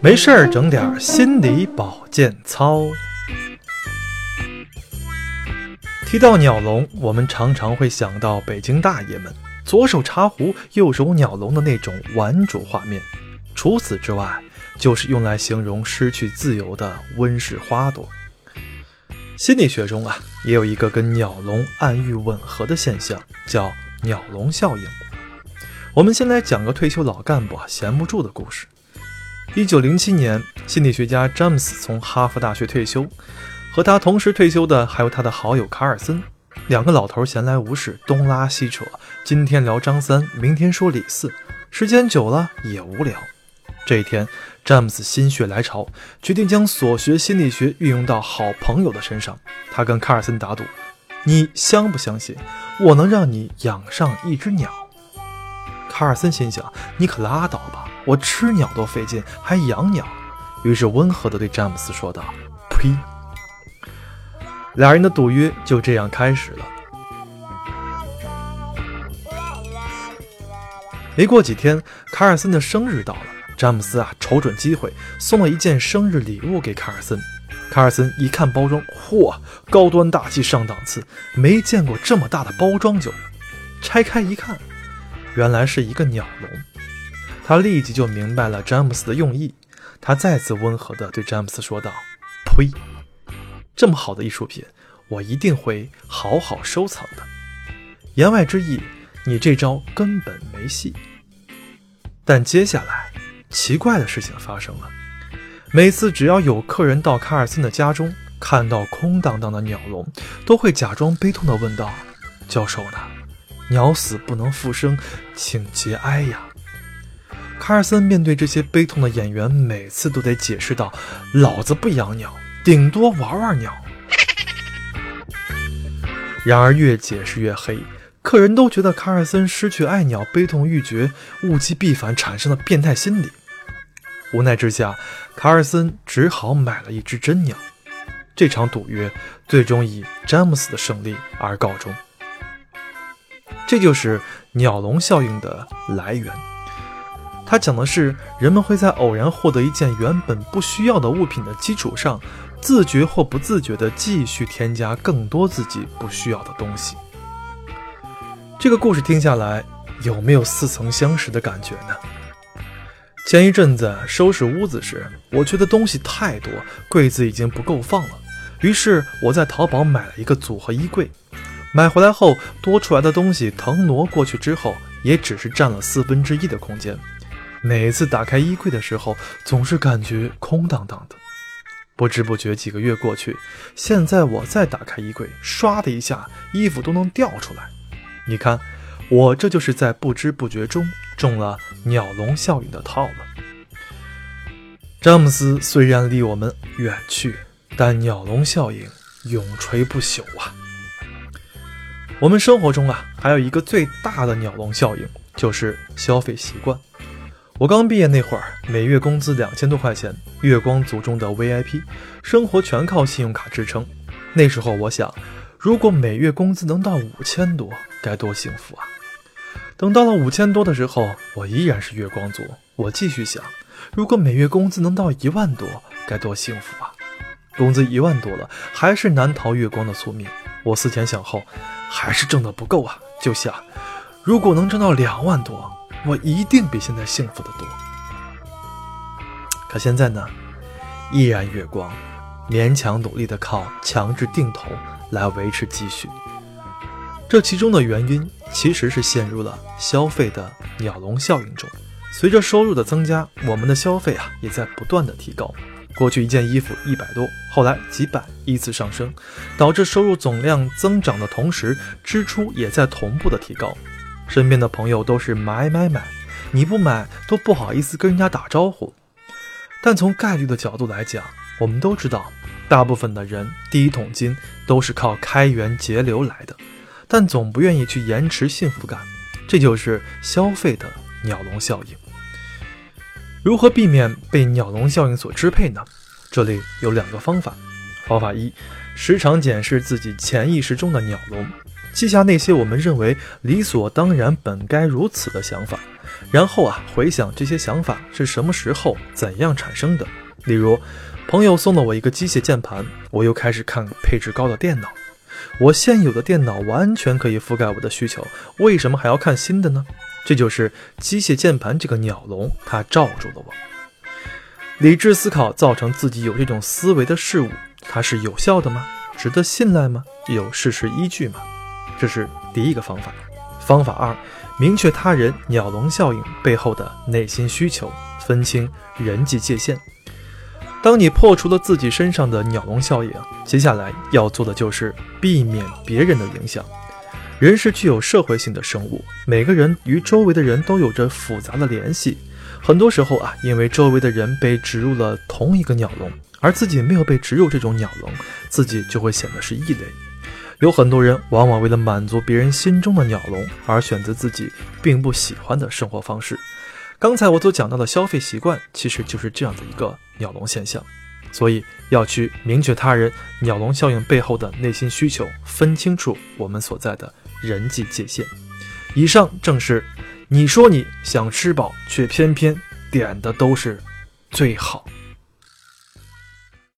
没事儿，整点心理保健操。提到鸟笼，我们常常会想到北京大爷们左手茶壶、右手鸟笼的那种玩主画面。除此之外，就是用来形容失去自由的温室花朵。心理学中啊，也有一个跟鸟笼暗喻吻合的现象，叫鸟笼效应。我们先来讲个退休老干部啊闲不住的故事。一九零七年，心理学家詹姆斯从哈佛大学退休，和他同时退休的还有他的好友卡尔森。两个老头闲来无事，东拉西扯，今天聊张三，明天说李四，时间久了也无聊。这一天，詹姆斯心血来潮，决定将所学心理学运用到好朋友的身上。他跟卡尔森打赌：“你相不相信，我能让你养上一只鸟？”卡尔森心想：“你可拉倒吧，我吃鸟都费劲，还养鸟。”于是温和地对詹姆斯说道：“呸！”俩人的赌约就这样开始了。没过几天，卡尔森的生日到了，詹姆斯啊，瞅准机会送了一件生日礼物给卡尔森。卡尔森一看包装，嚯，高端大气上档次，没见过这么大的包装酒。拆开一看。原来是一个鸟笼，他立即就明白了詹姆斯的用意。他再次温和地对詹姆斯说道：“呸！这么好的艺术品，我一定会好好收藏的。”言外之意，你这招根本没戏。但接下来，奇怪的事情发生了。每次只要有客人到卡尔森的家中，看到空荡荡的鸟笼，都会假装悲痛地问道：“教授呢？”鸟死不能复生，请节哀呀！卡尔森面对这些悲痛的演员，每次都得解释道：“老子不养鸟，顶多玩玩鸟。”然而越解释越黑，客人都觉得卡尔森失去爱鸟，悲痛欲绝，物极必反，产生了变态心理。无奈之下，卡尔森只好买了一只真鸟。这场赌约最终以詹姆斯的胜利而告终。这就是鸟笼效应的来源。它讲的是人们会在偶然获得一件原本不需要的物品的基础上，自觉或不自觉地继续添加更多自己不需要的东西。这个故事听下来，有没有似曾相识的感觉呢？前一阵子收拾屋子时，我觉得东西太多，柜子已经不够放了，于是我在淘宝买了一个组合衣柜。买回来后，多出来的东西腾挪过去之后，也只是占了四分之一的空间。每次打开衣柜的时候，总是感觉空荡荡的。不知不觉几个月过去，现在我再打开衣柜，唰的一下，衣服都能掉出来。你看，我这就是在不知不觉中中了鸟笼效应的套了。詹姆斯虽然离我们远去，但鸟笼效应永垂不朽啊！我们生活中啊，还有一个最大的鸟笼效应，就是消费习惯。我刚毕业那会儿，每月工资两千多块钱，月光族中的 VIP，生活全靠信用卡支撑。那时候我想，如果每月工资能到五千多，该多幸福啊！等到了五千多的时候，我依然是月光族。我继续想，如果每月工资能到一万多，该多幸福啊！工资一万多了，还是难逃月光的宿命。我思前想后，还是挣得不够啊！就想，如果能挣到两万多，我一定比现在幸福的多。可现在呢，依然月光，勉强努力的靠强制定投来维持积蓄。这其中的原因，其实是陷入了消费的鸟笼效应中。随着收入的增加，我们的消费啊，也在不断的提高。过去一件衣服一百多，后来几百依次上升，导致收入总量增长的同时，支出也在同步的提高。身边的朋友都是买买买，你不买都不好意思跟人家打招呼。但从概率的角度来讲，我们都知道，大部分的人第一桶金都是靠开源节流来的，但总不愿意去延迟幸福感，这就是消费的鸟笼效应。如何避免被鸟笼效应所支配呢？这里有两个方法。方法一，时常检视自己潜意识中的鸟笼，记下那些我们认为理所当然、本该如此的想法，然后啊，回想这些想法是什么时候、怎样产生的。例如，朋友送了我一个机械键盘，我又开始看配置高的电脑。我现有的电脑完全可以覆盖我的需求，为什么还要看新的呢？这就是机械键盘这个鸟笼，它罩住了我。理智思考造成自己有这种思维的事物，它是有效的吗？值得信赖吗？有事实依据吗？这是第一个方法。方法二。明确他人鸟笼效应背后的内心需求，分清人际界限。当你破除了自己身上的鸟笼效应，接下来要做的就是避免别人的影响。人是具有社会性的生物，每个人与周围的人都有着复杂的联系。很多时候啊，因为周围的人被植入了同一个鸟笼，而自己没有被植入这种鸟笼，自己就会显得是异类。有很多人往往为了满足别人心中的鸟笼而选择自己并不喜欢的生活方式。刚才我所讲到的消费习惯，其实就是这样的一个鸟笼现象。所以要去明确他人鸟笼效应背后的内心需求，分清楚我们所在的人际界限。以上正是你说你想吃饱，却偏偏点的都是最好。